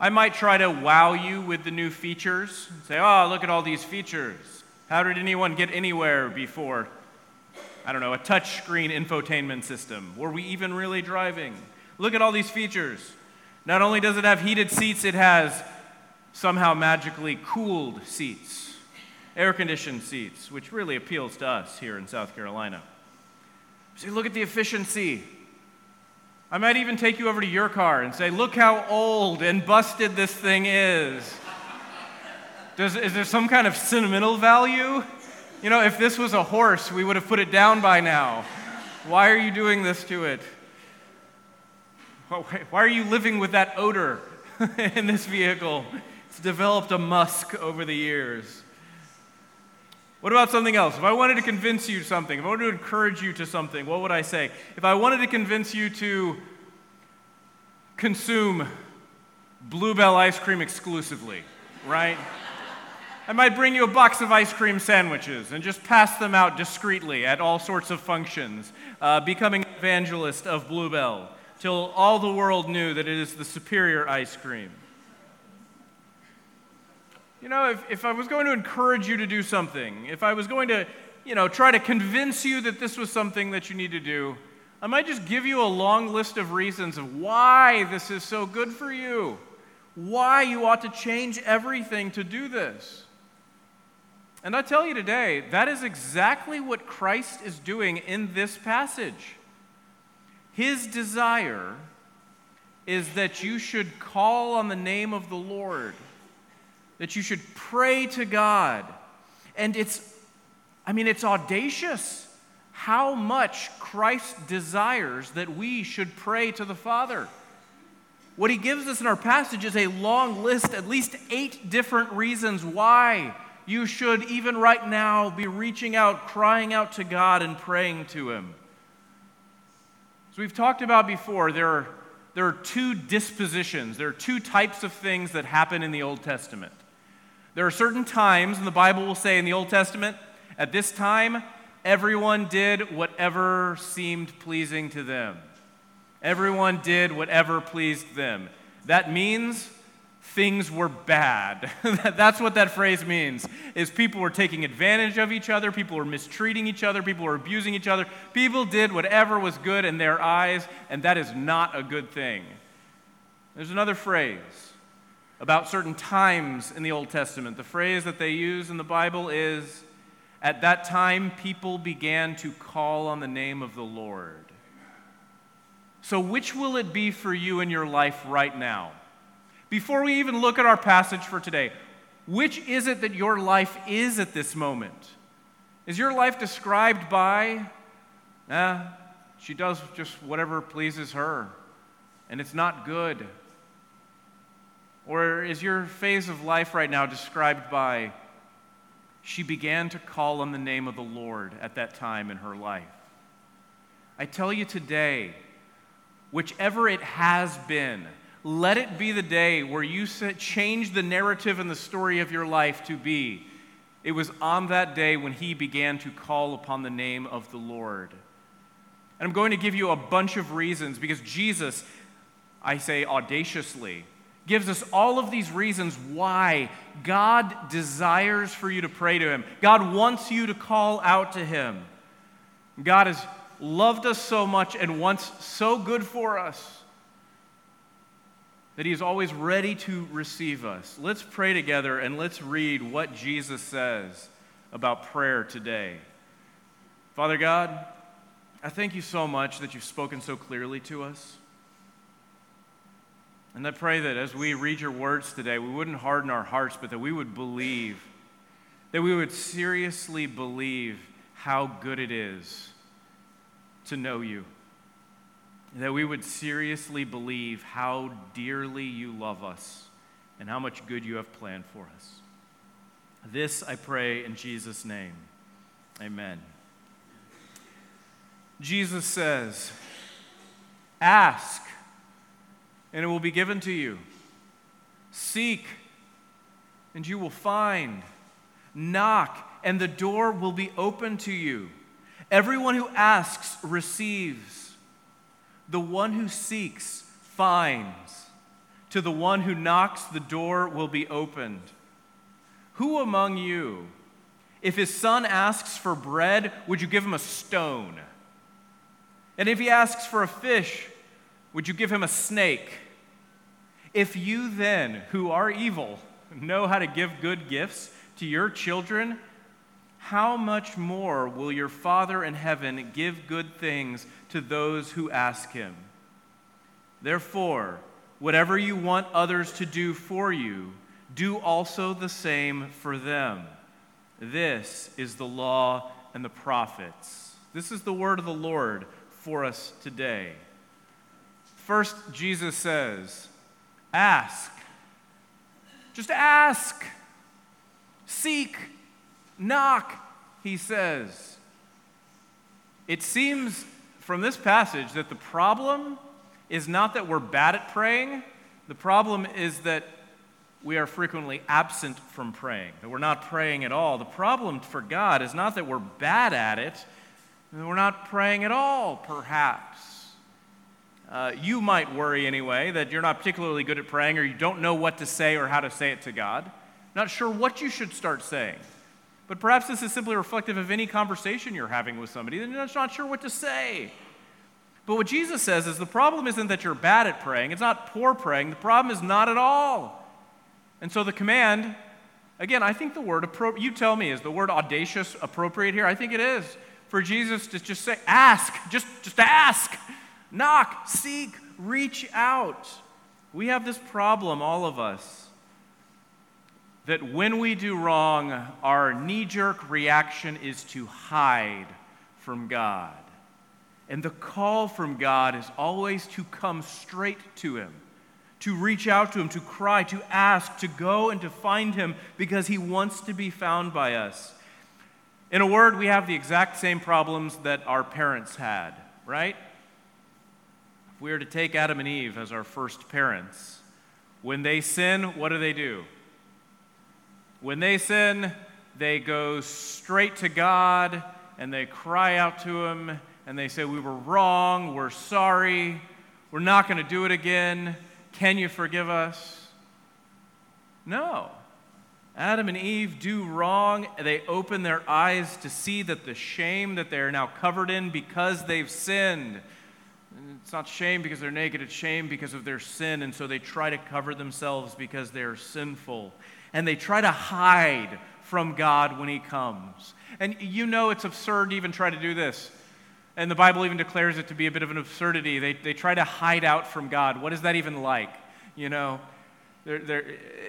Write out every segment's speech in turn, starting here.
I might try to wow you with the new features. Say, oh, look at all these features. How did anyone get anywhere before, I don't know, a touchscreen infotainment system? Were we even really driving? Look at all these features. Not only does it have heated seats, it has somehow magically cooled seats, air conditioned seats, which really appeals to us here in South Carolina. See, look at the efficiency. I might even take you over to your car and say, look how old and busted this thing is. Does, is there some kind of sentimental value? You know, if this was a horse, we would have put it down by now. Why are you doing this to it? Why are you living with that odor in this vehicle? It's developed a musk over the years. What about something else? If I wanted to convince you something, if I wanted to encourage you to something, what would I say? If I wanted to convince you to consume Blue Bell ice cream exclusively, right? I might bring you a box of ice cream sandwiches and just pass them out discreetly at all sorts of functions, uh, becoming an evangelist of Blue Bell till all the world knew that it is the superior ice cream. You know, if, if I was going to encourage you to do something, if I was going to, you know, try to convince you that this was something that you need to do, I might just give you a long list of reasons of why this is so good for you, why you ought to change everything to do this. And I tell you today, that is exactly what Christ is doing in this passage. His desire is that you should call on the name of the Lord, that you should pray to God. And it's, I mean, it's audacious how much Christ desires that we should pray to the Father. What he gives us in our passage is a long list, at least eight different reasons why you should, even right now, be reaching out, crying out to God, and praying to Him. As we've talked about before, there are, there are two dispositions, there are two types of things that happen in the Old Testament. There are certain times, and the Bible will say in the Old Testament, at this time, everyone did whatever seemed pleasing to them. Everyone did whatever pleased them. That means things were bad. That's what that phrase means. Is people were taking advantage of each other, people were mistreating each other, people were abusing each other. People did whatever was good in their eyes, and that is not a good thing. There's another phrase about certain times in the Old Testament. The phrase that they use in the Bible is at that time people began to call on the name of the Lord. So, which will it be for you in your life right now? Before we even look at our passage for today, which is it that your life is at this moment? Is your life described by, eh, she does just whatever pleases her, and it's not good? Or is your phase of life right now described by, she began to call on the name of the Lord at that time in her life? I tell you today, whichever it has been, let it be the day where you change the narrative and the story of your life to be. It was on that day when he began to call upon the name of the Lord. And I'm going to give you a bunch of reasons because Jesus, I say audaciously, gives us all of these reasons why God desires for you to pray to Him. God wants you to call out to Him. God has loved us so much and wants so good for us that He is always ready to receive us. Let's pray together and let's read what Jesus says about prayer today. Father God, I thank you so much that you've spoken so clearly to us. And I pray that as we read your words today, we wouldn't harden our hearts, but that we would believe, that we would seriously believe how good it is to know you that we would seriously believe how dearly you love us and how much good you have planned for us. This I pray in Jesus' name. Amen. Jesus says, Ask, and it will be given to you. Seek, and you will find. Knock, and the door will be open to you. Everyone who asks receives the one who seeks finds. To the one who knocks, the door will be opened. Who among you, if his son asks for bread, would you give him a stone? And if he asks for a fish, would you give him a snake? If you then, who are evil, know how to give good gifts to your children, how much more will your Father in heaven give good things to those who ask him? Therefore, whatever you want others to do for you, do also the same for them. This is the law and the prophets. This is the word of the Lord for us today. First, Jesus says, Ask. Just ask. Seek. Knock, he says. It seems from this passage that the problem is not that we're bad at praying, the problem is that we are frequently absent from praying, that we're not praying at all. The problem for God is not that we're bad at it, we're not praying at all, perhaps. Uh, you might worry anyway that you're not particularly good at praying or you don't know what to say or how to say it to God. Not sure what you should start saying. But perhaps this is simply reflective of any conversation you're having with somebody, and you're not sure what to say. But what Jesus says is the problem isn't that you're bad at praying, it's not poor praying, the problem is not at all. And so the command, again, I think the word, appro- you tell me, is the word audacious appropriate here? I think it is. For Jesus to just say, ask, just, just ask, knock, seek, reach out. We have this problem, all of us that when we do wrong, our knee jerk reaction is to hide from God. And the call from God is always to come straight to Him, to reach out to Him, to cry, to ask, to go and to find Him because He wants to be found by us. In a word, we have the exact same problems that our parents had, right? If we were to take Adam and Eve as our first parents, when they sin, what do they do? When they sin, they go straight to God and they cry out to Him and they say, We were wrong, we're sorry, we're not going to do it again. Can you forgive us? No. Adam and Eve do wrong. They open their eyes to see that the shame that they are now covered in because they've sinned. It's not shame because they're naked, it's shame because of their sin. And so they try to cover themselves because they're sinful and they try to hide from God when He comes. And you know it's absurd to even try to do this. And the Bible even declares it to be a bit of an absurdity. They, they try to hide out from God. What is that even like? You know, they're, they're,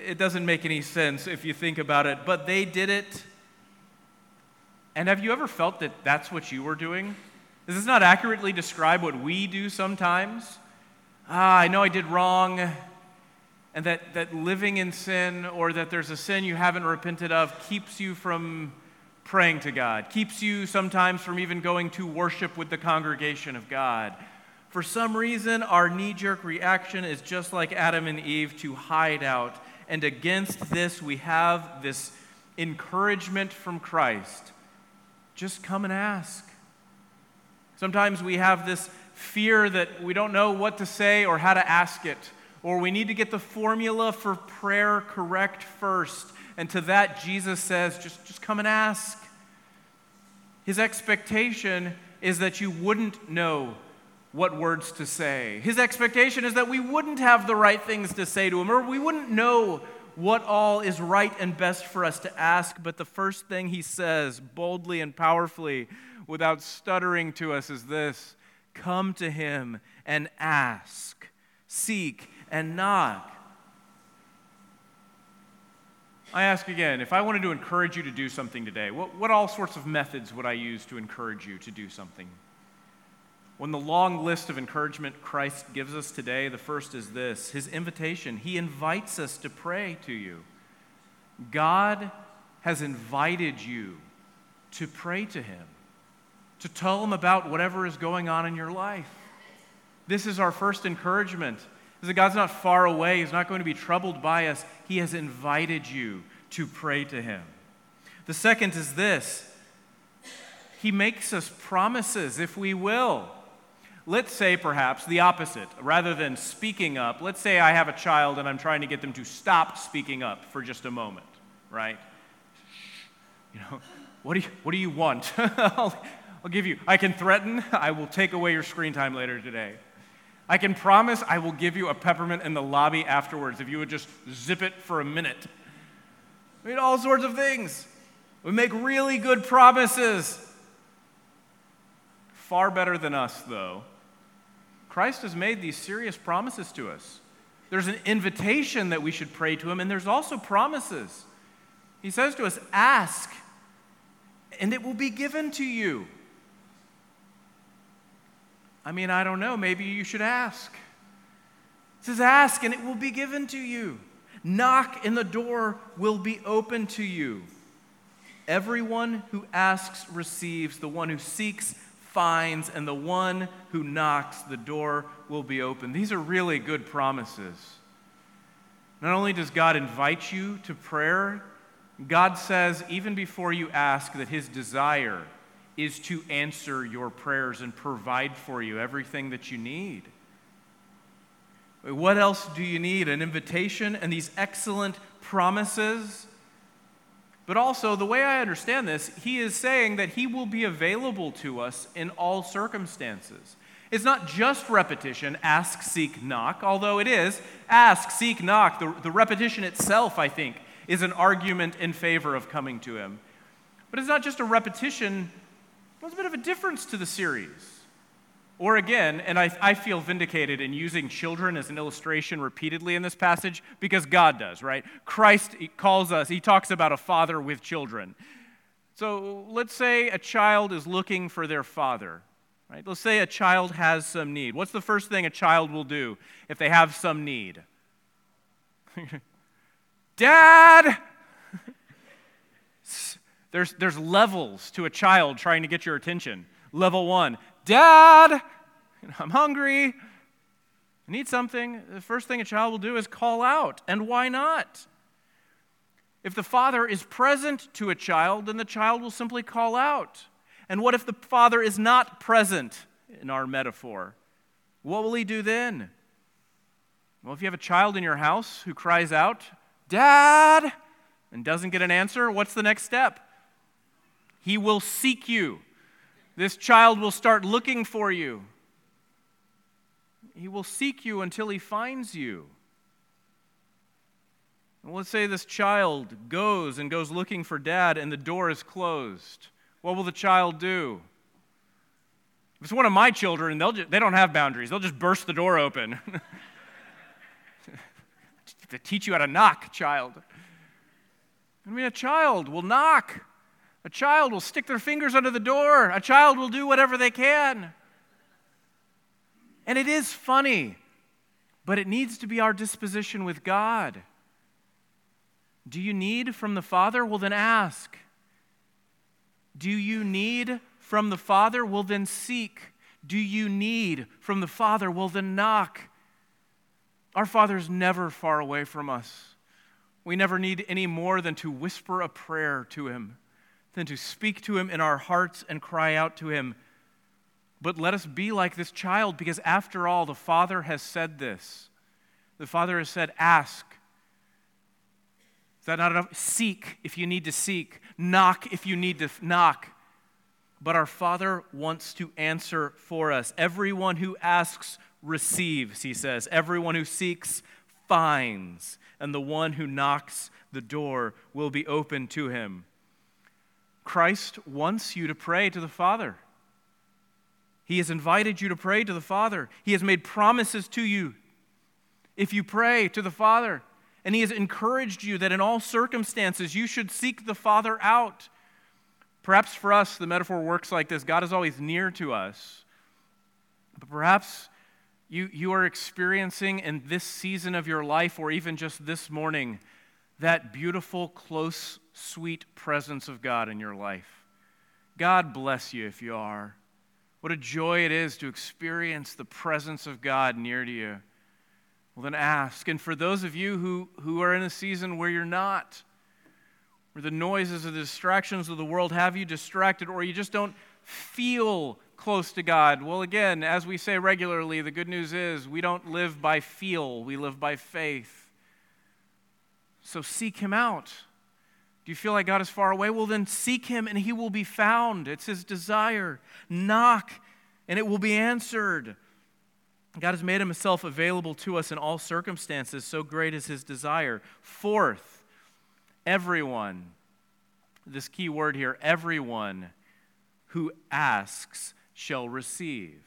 it doesn't make any sense if you think about it. But they did it. And have you ever felt that that's what you were doing? Does this not accurately describe what we do sometimes? Ah, I know I did wrong and that, that living in sin or that there's a sin you haven't repented of keeps you from praying to God, keeps you sometimes from even going to worship with the congregation of God. For some reason, our knee jerk reaction is just like Adam and Eve to hide out. And against this, we have this encouragement from Christ just come and ask. Sometimes we have this fear that we don't know what to say or how to ask it or we need to get the formula for prayer correct first. And to that, Jesus says, just, just come and ask. His expectation is that you wouldn't know what words to say. His expectation is that we wouldn't have the right things to say to him, or we wouldn't know what all is right and best for us to ask. But the first thing he says, boldly and powerfully, without stuttering to us, is this Come to him and ask, seek, and knock. I ask again if I wanted to encourage you to do something today, what, what all sorts of methods would I use to encourage you to do something? When the long list of encouragement Christ gives us today, the first is this His invitation. He invites us to pray to you. God has invited you to pray to Him, to tell Him about whatever is going on in your life. This is our first encouragement is that God's not far away. He's not going to be troubled by us. He has invited you to pray to Him. The second is this He makes us promises if we will. let's say perhaps the opposite. Rather than speaking up, let's say I have a child and I'm trying to get them to stop speaking up for just a moment, right? You know, what do you, what do you want? I'll, give you, I can threaten, I will take away your screen time later today. I can promise I will give you a peppermint in the lobby afterwards if you would just zip it for a minute. I mean, all sorts of things. We make really good promises. Far better than us, though. Christ has made these serious promises to us. There's an invitation that we should pray to Him, and there's also promises. He says to us, Ask, and it will be given to you. I mean, I don't know. Maybe you should ask. It says, Ask, and it will be given to you. Knock, and the door will be open to you. Everyone who asks receives, the one who seeks finds, and the one who knocks, the door will be open. These are really good promises. Not only does God invite you to prayer, God says, even before you ask, that His desire is to answer your prayers and provide for you everything that you need. What else do you need? An invitation and these excellent promises. But also, the way I understand this, he is saying that he will be available to us in all circumstances. It's not just repetition, ask, seek, knock, although it is ask, seek, knock. The, the repetition itself, I think, is an argument in favor of coming to him. But it's not just a repetition there's a bit of a difference to the series. Or again, and I, I feel vindicated in using children as an illustration repeatedly in this passage because God does, right? Christ calls us, he talks about a father with children. So let's say a child is looking for their father, right? Let's say a child has some need. What's the first thing a child will do if they have some need? Dad! There's, there's levels to a child trying to get your attention. Level one, Dad, I'm hungry. I need something. The first thing a child will do is call out. And why not? If the father is present to a child, then the child will simply call out. And what if the father is not present in our metaphor? What will he do then? Well, if you have a child in your house who cries out, Dad, and doesn't get an answer, what's the next step? He will seek you. This child will start looking for you. He will seek you until he finds you. And let's say this child goes and goes looking for dad, and the door is closed. What will the child do? If it's one of my children, they'll just, they don't have boundaries. They'll just burst the door open. to teach you how to knock, child. I mean, a child will knock. A child will stick their fingers under the door. A child will do whatever they can. And it is funny, but it needs to be our disposition with God. Do you need from the Father? Well, then ask. Do you need from the Father? Well, then seek. Do you need from the Father? Well, then knock. Our Father is never far away from us. We never need any more than to whisper a prayer to Him than to speak to him in our hearts and cry out to him. But let us be like this child, because after all, the Father has said this. The Father has said, Ask. Is that not enough? Seek if you need to seek, knock if you need to knock. But our Father wants to answer for us. Everyone who asks receives, he says. Everyone who seeks finds. And the one who knocks, the door will be open to him. Christ wants you to pray to the Father. He has invited you to pray to the Father. He has made promises to you if you pray to the Father. And He has encouraged you that in all circumstances you should seek the Father out. Perhaps for us, the metaphor works like this God is always near to us. But perhaps you, you are experiencing in this season of your life, or even just this morning, that beautiful, close sweet presence of God in your life. God bless you if you are. What a joy it is to experience the presence of God near to you. Well, then ask. And for those of you who, who are in a season where you're not, where the noises or the distractions of the world have you distracted, or you just don't feel close to God. Well, again, as we say regularly, the good news is we don't live by feel, we live by faith. So seek Him out. Do you feel like God is far away? Well, then seek Him and He will be found. It's His desire. Knock and it will be answered. God has made Himself available to us in all circumstances. So great is His desire. Fourth, everyone, this key word here, everyone who asks shall receive.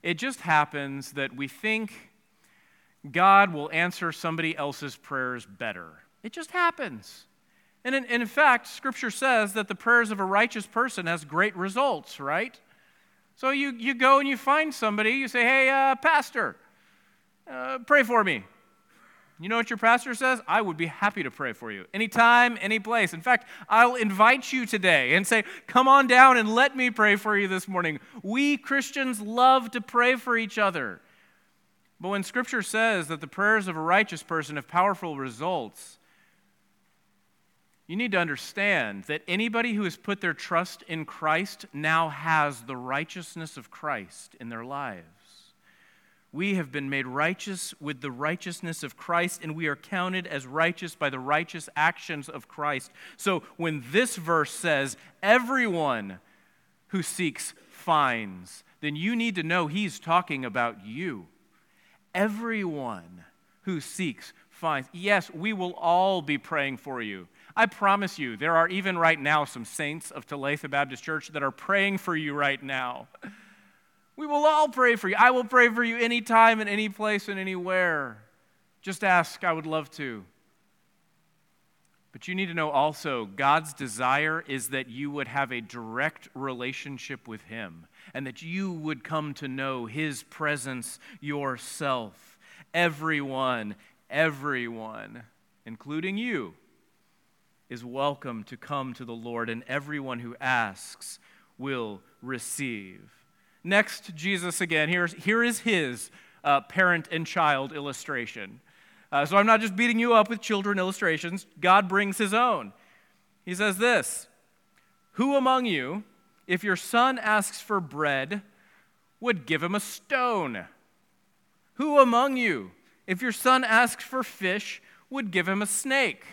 It just happens that we think God will answer somebody else's prayers better. It just happens. And in, and in fact, Scripture says that the prayers of a righteous person has great results, right? So you, you go and you find somebody, you say, hey, uh, Pastor, uh, pray for me. You know what your pastor says? I would be happy to pray for you. Anytime, any place. In fact, I'll invite you today and say, Come on down and let me pray for you this morning. We Christians love to pray for each other. But when Scripture says that the prayers of a righteous person have powerful results, you need to understand that anybody who has put their trust in Christ now has the righteousness of Christ in their lives we have been made righteous with the righteousness of Christ, and we are counted as righteous by the righteous actions of Christ. So when this verse says, everyone who seeks finds, then you need to know he's talking about you. Everyone who seeks finds. Yes, we will all be praying for you. I promise you, there are even right now some saints of Talitha Baptist Church that are praying for you right now. We will all pray for you. I will pray for you anytime and any place and anywhere. Just ask, I would love to. But you need to know also, God's desire is that you would have a direct relationship with Him and that you would come to know His presence yourself. Everyone, everyone, including you, is welcome to come to the Lord, and everyone who asks will receive. Next, Jesus again. Here's, here is his uh, parent and child illustration. Uh, so I'm not just beating you up with children illustrations. God brings his own. He says this Who among you, if your son asks for bread, would give him a stone? Who among you, if your son asks for fish, would give him a snake?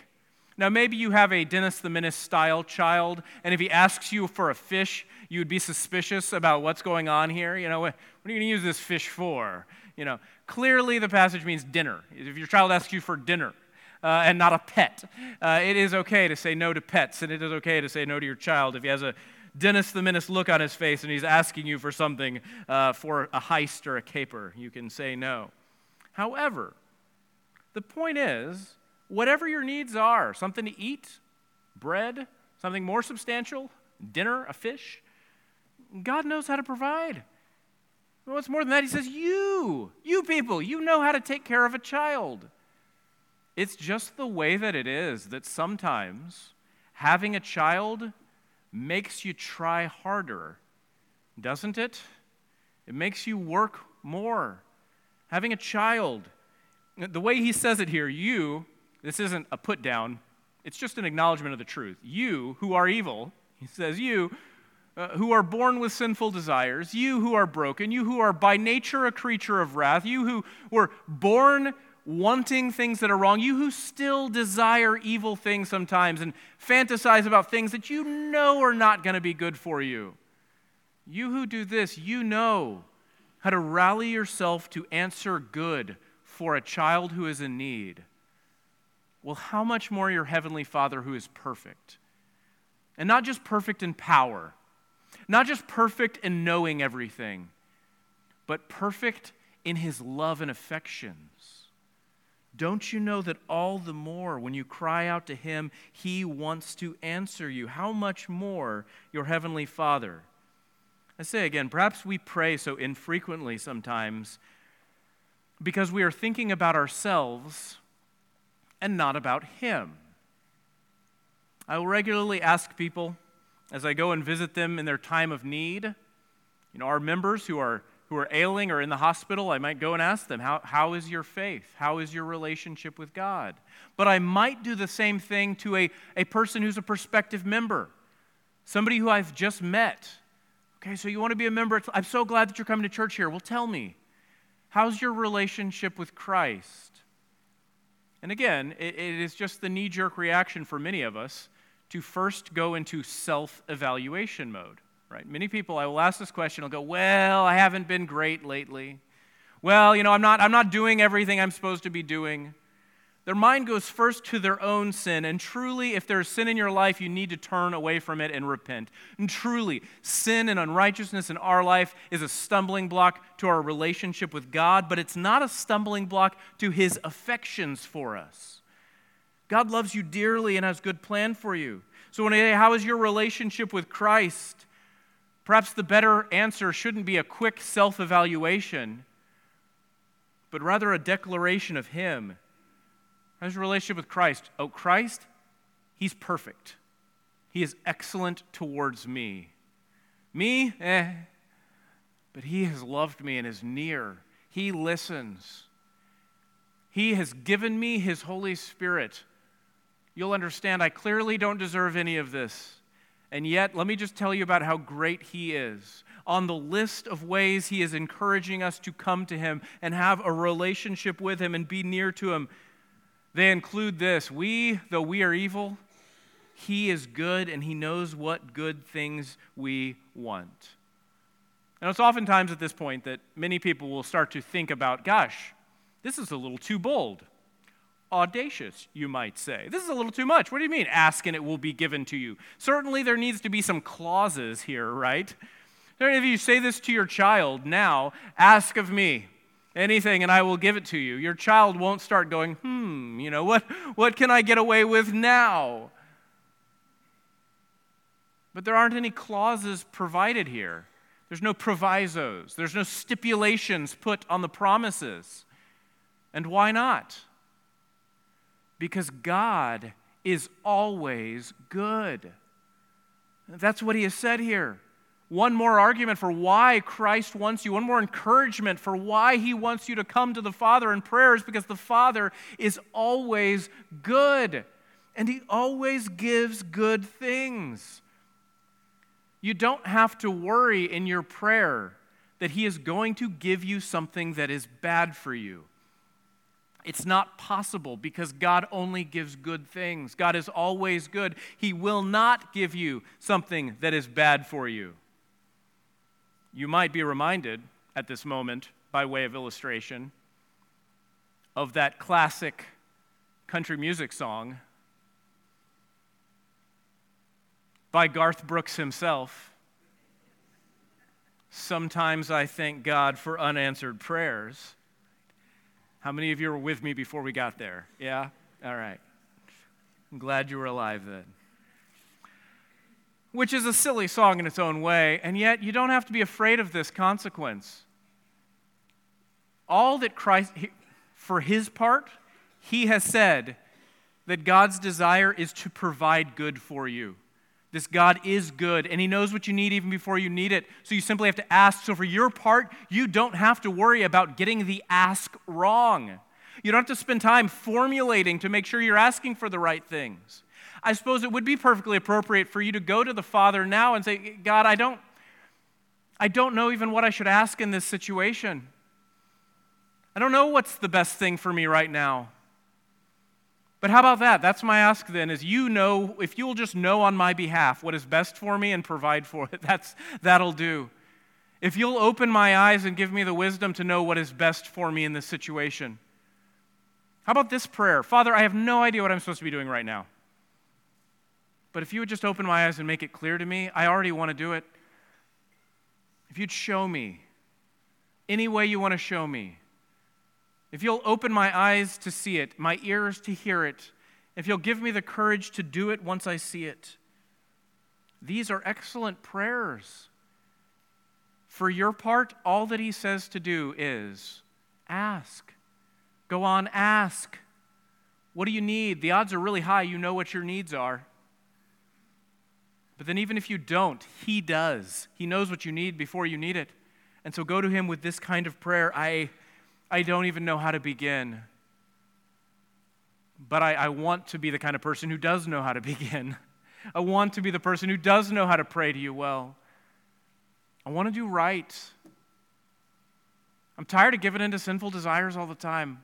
Now, maybe you have a Dennis the Menace style child, and if he asks you for a fish, you would be suspicious about what's going on here. You know, what, what are you going to use this fish for? You know, clearly the passage means dinner. If your child asks you for dinner, uh, and not a pet. Uh, it is okay to say no to pets, and it is okay to say no to your child if he has a Dennis the Menace look on his face and he's asking you for something uh, for a heist or a caper. You can say no. However, the point is whatever your needs are something to eat, bread, something more substantial, dinner, a fish God knows how to provide. What's more than that, He says, You, you people, you know how to take care of a child. It's just the way that it is that sometimes having a child makes you try harder, doesn't it? It makes you work more. Having a child, the way he says it here, you, this isn't a put down, it's just an acknowledgement of the truth. You who are evil, he says, you uh, who are born with sinful desires, you who are broken, you who are by nature a creature of wrath, you who were born wanting things that are wrong, you who still desire evil things sometimes and fantasize about things that you know are not going to be good for you. You who do this, you know how to rally yourself to answer good for a child who is in need well, how much more your Heavenly Father who is perfect? And not just perfect in power, not just perfect in knowing everything, but perfect in His love and affections. Don't you know that all the more when you cry out to Him, He wants to answer you? How much more your Heavenly Father? I say again, perhaps we pray so infrequently sometimes because we are thinking about ourselves and not about Him. I will regularly ask people as I go and visit them in their time of need. You know, our members who are, who are ailing or in the hospital, I might go and ask them, how, how is your faith? How is your relationship with God? But I might do the same thing to a, a person who's a prospective member. somebody who I've just met. Okay, so you want to be a member. I'm so glad that you're coming to church here. Well, tell me, how's your relationship with Christ? And again, it, it is just the knee jerk reaction for many of us to first go into self evaluation mode, right? Many people, I will ask this question, I'll go, Well, I haven't been great lately. Well, you know, I'm not, I'm not doing everything I'm supposed to be doing. Their mind goes first to their own sin. And truly, if there's sin in your life, you need to turn away from it and repent. And truly, sin and unrighteousness in our life is a stumbling block to our relationship with God, but it's not a stumbling block to his affections for us. God loves you dearly and has good plan for you. So when I say, how is your relationship with Christ? Perhaps the better answer shouldn't be a quick self evaluation, but rather a declaration of Him How's your relationship with Christ? Oh, Christ, He's perfect. He is excellent towards me. Me, eh. But He has loved me and is near. He listens. He has given me His Holy Spirit. You'll understand, I clearly don't deserve any of this. And yet, let me just tell you about how great He is. On the list of ways He is encouraging us to come to Him and have a relationship with Him and be near to Him, they include this We, though we are evil, He is good and He knows what good things we want. And it's oftentimes at this point that many people will start to think about, gosh, this is a little too bold. Audacious, you might say. This is a little too much. What do you mean, ask and it will be given to you? Certainly, there needs to be some clauses here, right? If you say this to your child now, ask of me, anything and I will give it to you. Your child won't start going, hmm, you know, what, what can I get away with now? But there aren't any clauses provided here. There's no provisos, there's no stipulations put on the promises. And why not? Because God is always good. That's what he has said here one more argument for why Christ wants you, one more encouragement for why he wants you to come to the Father in prayers, because the Father is always good and he always gives good things. You don't have to worry in your prayer that he is going to give you something that is bad for you. It's not possible because God only gives good things. God is always good. He will not give you something that is bad for you. You might be reminded at this moment, by way of illustration, of that classic country music song by Garth Brooks himself. Sometimes I thank God for unanswered prayers. How many of you were with me before we got there? Yeah? All right. I'm glad you were alive then which is a silly song in its own way, and yet you don't have to be afraid of this consequence. All that Christ, for his part, he has said that God's desire is to provide good for you. This God is good, and He knows what you need even before you need it. So you simply have to ask. So, for your part, you don't have to worry about getting the ask wrong. You don't have to spend time formulating to make sure you're asking for the right things. I suppose it would be perfectly appropriate for you to go to the Father now and say, God, I don't, I don't know even what I should ask in this situation. I don't know what's the best thing for me right now. But how about that? That's my ask then is you know, if you'll just know on my behalf what is best for me and provide for it, that's, that'll do. If you'll open my eyes and give me the wisdom to know what is best for me in this situation. How about this prayer? Father, I have no idea what I'm supposed to be doing right now. But if you would just open my eyes and make it clear to me, I already want to do it. If you'd show me any way you want to show me, if you'll open my eyes to see it, my ears to hear it, if you'll give me the courage to do it once I see it, these are excellent prayers. For your part, all that he says to do is ask. Go on, ask. What do you need? The odds are really high you know what your needs are. But then, even if you don't, He does. He knows what you need before you need it. And so, go to Him with this kind of prayer I, I don't even know how to begin. But I, I want to be the kind of person who does know how to begin. I want to be the person who does know how to pray to you well. I want to do right. I'm tired of giving in to sinful desires all the time.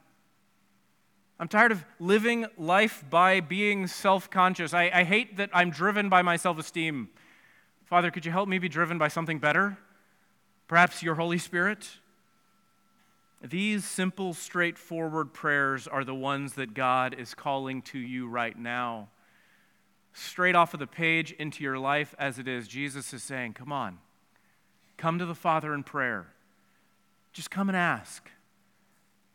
I'm tired of living life by being self conscious. I, I, hate that I'm driven by my self esteem. Father, could you help me be driven by something better? Perhaps your Holy Spirit? These simple, straightforward prayers are the ones that God is calling to you right now. Straight off of the page into your life as it is, Jesus is saying, Come on, come to the Father in prayer. Just come and ask.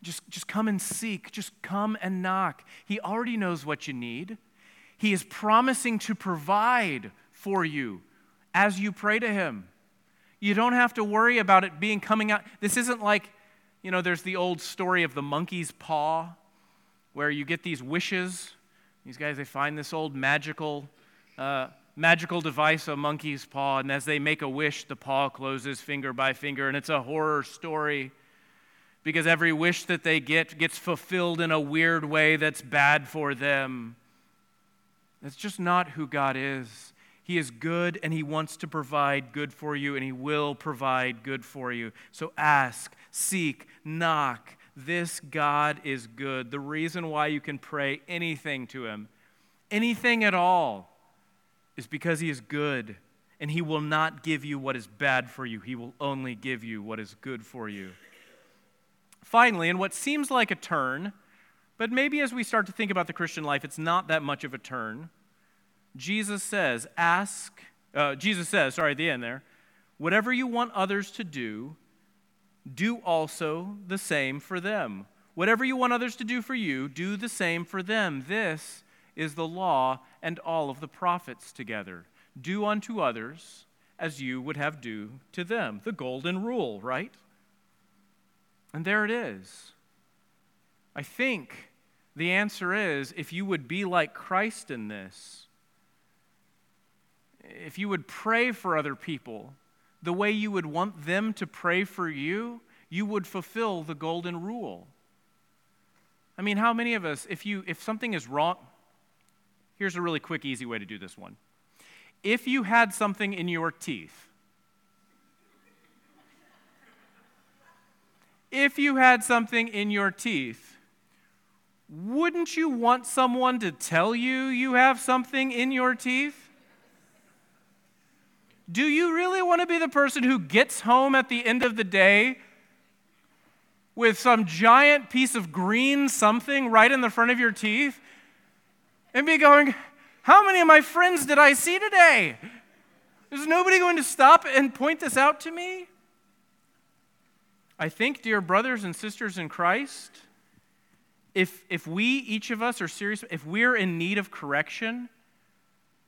Just, just come and seek. Just come and knock. He already knows what you need. He is promising to provide for you as you pray to Him. You don't have to worry about it being coming out. This isn't like, you know, there's the old story of the monkey's paw, where you get these wishes. These guys, they find this old magical, uh, magical device, a monkey's paw, and as they make a wish, the paw closes finger by finger, and it's a horror story because every wish that they get gets fulfilled in a weird way that's bad for them. That's just not who God is. He is good and He wants to provide good for you, and He will provide good for you. So ask, seek, knock. This God is good. The reason why you can pray anything to Him, anything at all, is because He is good and He will not give you what is bad for you. He will only give you what is good for you. Finally, in what seems like a turn, but maybe as we start to think about the Christian life, it's not that much of a turn. Jesus says, ask, uh, Jesus says, sorry, at the end there, whatever you want others to do, do also the same for them. Whatever you want others to do for you, do the same for them. This is the law and all of the prophets together. Do unto others as you would have do to them. The golden rule, right? And there it is. I think the answer is if you would be like Christ in this, if you would pray for other people the way you would want them to pray for you, you would fulfill the golden rule. I mean, how many of us, if, you, if something is wrong, here's a really quick, easy way to do this one. If you had something in your teeth, if you had something in your teeth, wouldn't you want someone to tell you you have something in your teeth? Do you really want to be the person who gets home at the end of the day with some giant piece of green something right in the front of your teeth and be going, How many of my friends did I see today? Is nobody going to stop and point this out to me? I think, dear brothers and sisters in Christ, if, if we, each of us, are serious, if we're in need of correction,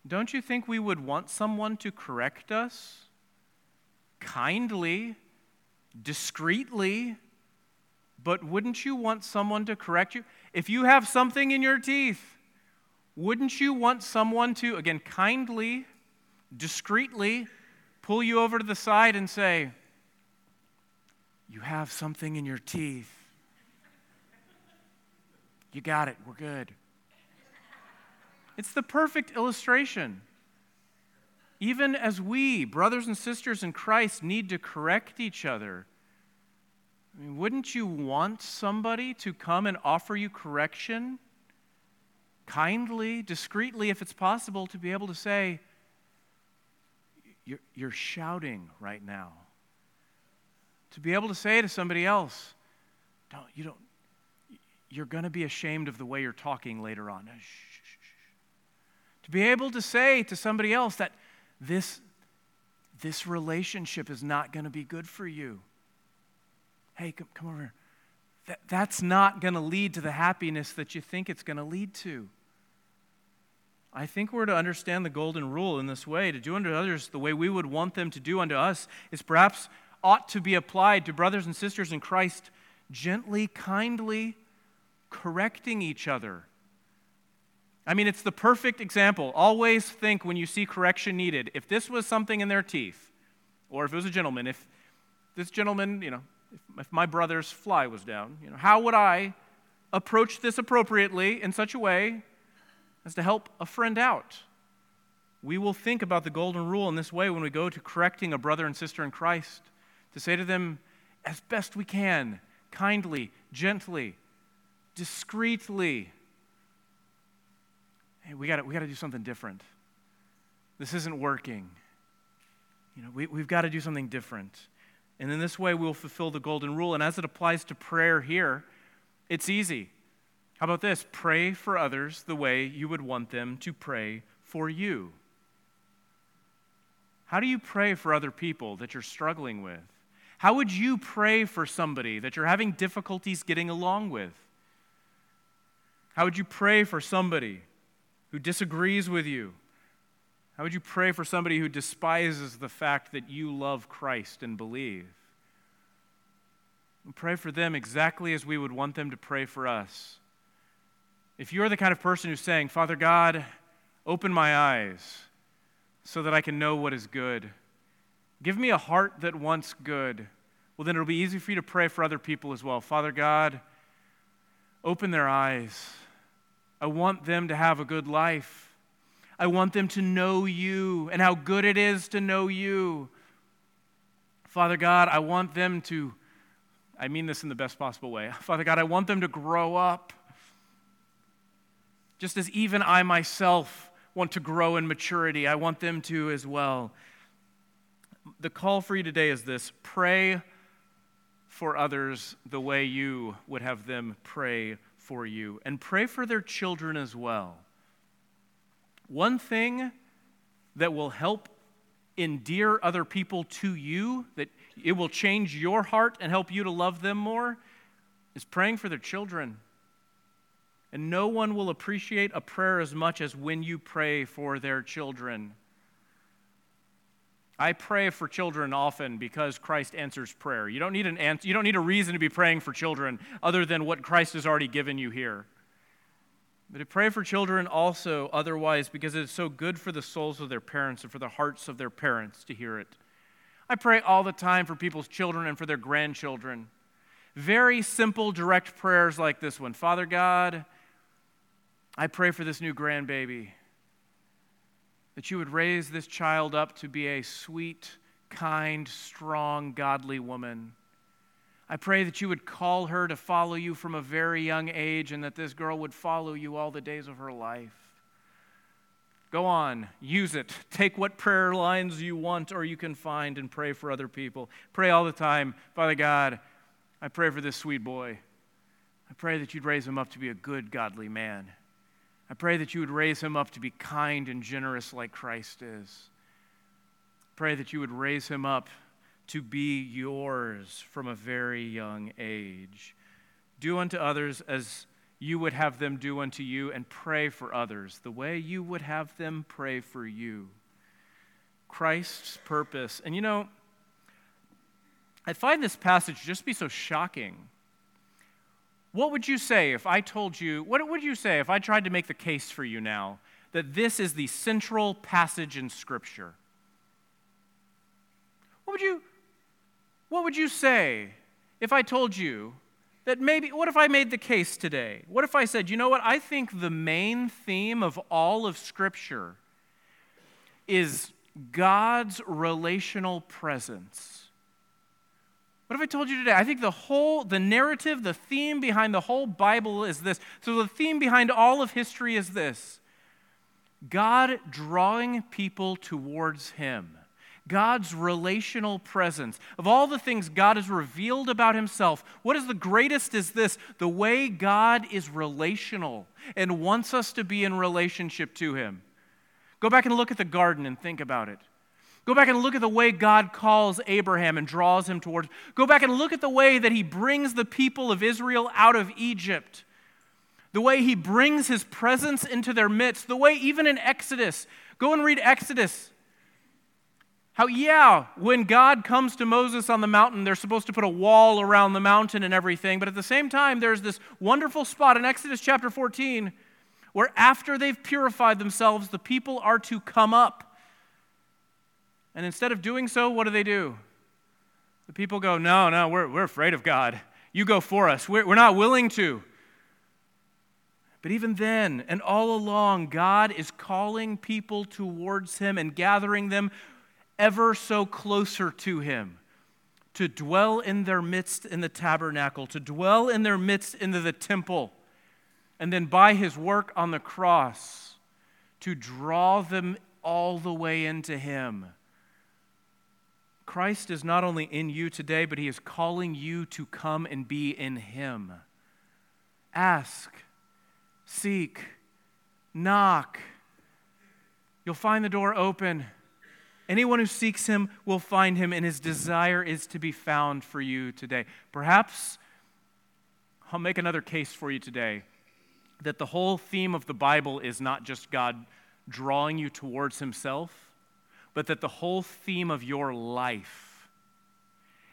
don't you think we would want someone to correct us? Kindly, discreetly, but wouldn't you want someone to correct you? If you have something in your teeth, wouldn't you want someone to, again, kindly, discreetly pull you over to the side and say, you have something in your teeth. You got it. We're good. It's the perfect illustration. Even as we, brothers and sisters in Christ, need to correct each other, I mean, wouldn't you want somebody to come and offer you correction? Kindly, discreetly, if it's possible, to be able to say, You're, you're shouting right now to be able to say to somebody else, don't, you don't, you're going to be ashamed of the way you're talking later on. Shh. To be able to say to somebody else that this, this relationship is not going to be good for you. Hey, come, come over here. That, that's not going to lead to the happiness that you think it's going to lead to. I think we're to understand the golden rule in this way. To do unto others the way we would want them to do unto us is perhaps ought to be applied to brothers and sisters in Christ gently, kindly, correcting each other. I mean, it's the perfect example. Always think when you see correction needed. If this was something in their teeth, or if it was a gentleman, if this gentleman, you know, if, my brother's fly was down, you know, how would I approach this appropriately in such a way as to help a friend out? we will think about the golden rule in this way when we go to correcting a brother and sister in Christ, to say to them, as best we can, kindly, gently, discreetly, hey, we got we to do something different. This isn't working. You know, we, we've got to do something different. And in this way, we'll fulfill the golden rule. And as it applies to prayer here, it's easy. How about this? Pray for others the way you would want them to pray for you. How do you pray for other people that you're struggling with? How would you pray for somebody that you're having difficulties getting along with? How would you pray for somebody who disagrees with you? How would you pray for somebody who despises the fact that you love Christ and believe? Pray for them exactly as we would want them to pray for us. If you're the kind of person who's saying, Father God, open my eyes so that I can know what is good, give me a heart that wants good, well, then it'll be easy for you to pray for other people as well. Father God, open their eyes. I want them to have a good life. I want them to know you and how good it is to know you. Father God, I want them to, I mean this in the best possible way. Father God, I want them to grow up just as even I myself want to grow in maturity, I want them to as well. The call for you today is this pray for others the way you would have them pray for you, and pray for their children as well. One thing that will help endear other people to you, that it will change your heart and help you to love them more, is praying for their children. And no one will appreciate a prayer as much as when you pray for their children. I pray for children often because Christ answers prayer. You don't need an answer, you don't need a reason to be praying for children other than what Christ has already given you here. But to pray for children also otherwise because it is so good for the souls of their parents and for the hearts of their parents to hear it. I pray all the time for people's children and for their grandchildren. Very simple, direct prayers like this one Father God, I pray for this new grandbaby that you would raise this child up to be a sweet, kind, strong, godly woman. I pray that you would call her to follow you from a very young age and that this girl would follow you all the days of her life. Go on, use it. Take what prayer lines you want or you can find and pray for other people. Pray all the time. Father God, I pray for this sweet boy. I pray that you'd raise him up to be a good, godly man. I pray that you would raise him up to be kind and generous like Christ is. Pray that you would raise him up to be yours from a very young age. Do unto others as you would have them do unto you, and pray for others the way you would have them pray for you. Christ's purpose. And you know, I find this passage just be so shocking what would you say if I told you, what would you say if I tried to make the case for you now that this is the central passage in Scripture? What would you, what would you say if I told you that maybe, what if I made the case today? What if I said, you know what, I think the main theme of all of Scripture is God's relational presence. What if I told you today? I think the whole, the narrative, the theme behind the whole Bible is this. So the theme behind all of history is this God drawing people towards Him. God's relational presence. Of all the things God has revealed about Himself, what is the greatest is this the way God is relational and wants us to be in relationship to Him. Go back and look at the garden and think about it. Go back and look at the way God calls Abraham and draws him towards. Go back and look at the way that he brings the people of Israel out of Egypt. The way he brings his presence into their midst. The way, even in Exodus, go and read Exodus. How, yeah, when God comes to Moses on the mountain, they're supposed to put a wall around the mountain and everything. But at the same time, there's this wonderful spot in Exodus chapter 14 where after they've purified themselves, the people are to come up and instead of doing so, what do they do? The people go, No, no, we're, we're afraid of God. You go for us. We're, we're not willing to. But even then, and all along, God is calling people towards Him and gathering them ever so closer to Him to dwell in their midst in the tabernacle, to dwell in their midst into the temple, and then by His work on the cross, to draw them all the way into Him. Christ is not only in you today, but He is calling you to come and be in Him. Ask, seek, knock. You'll find the door open. Anyone who seeks him will find him, and his desire is to be found for you today. Perhaps I'll make another case for you today that the whole theme of the Bible is not just God drawing you towards himself, but that the whole theme of your life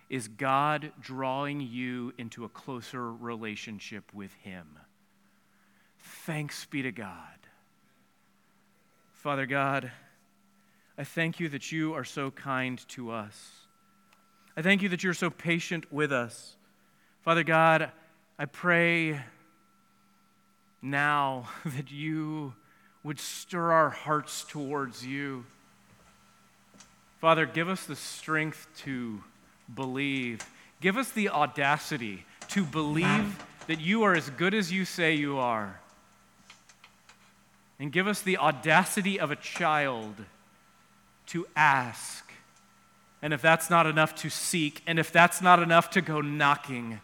is God drawing you into a closer relationship with him. Thanks be to God. Father God, I thank you that you are so kind to us. I thank you that you're so patient with us. Father God, I pray now that you would stir our hearts towards you. Father, give us the strength to believe. Give us the audacity to believe that you are as good as you say you are. And give us the audacity of a child to ask. And if that's not enough, to seek. And if that's not enough, to go knocking.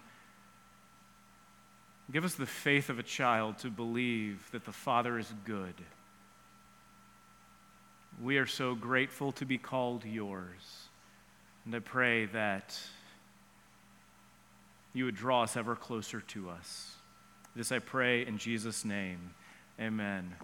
Give us the faith of a child to believe that the Father is good. We are so grateful to be called yours. And I pray that you would draw us ever closer to us. This I pray in Jesus' name. Amen.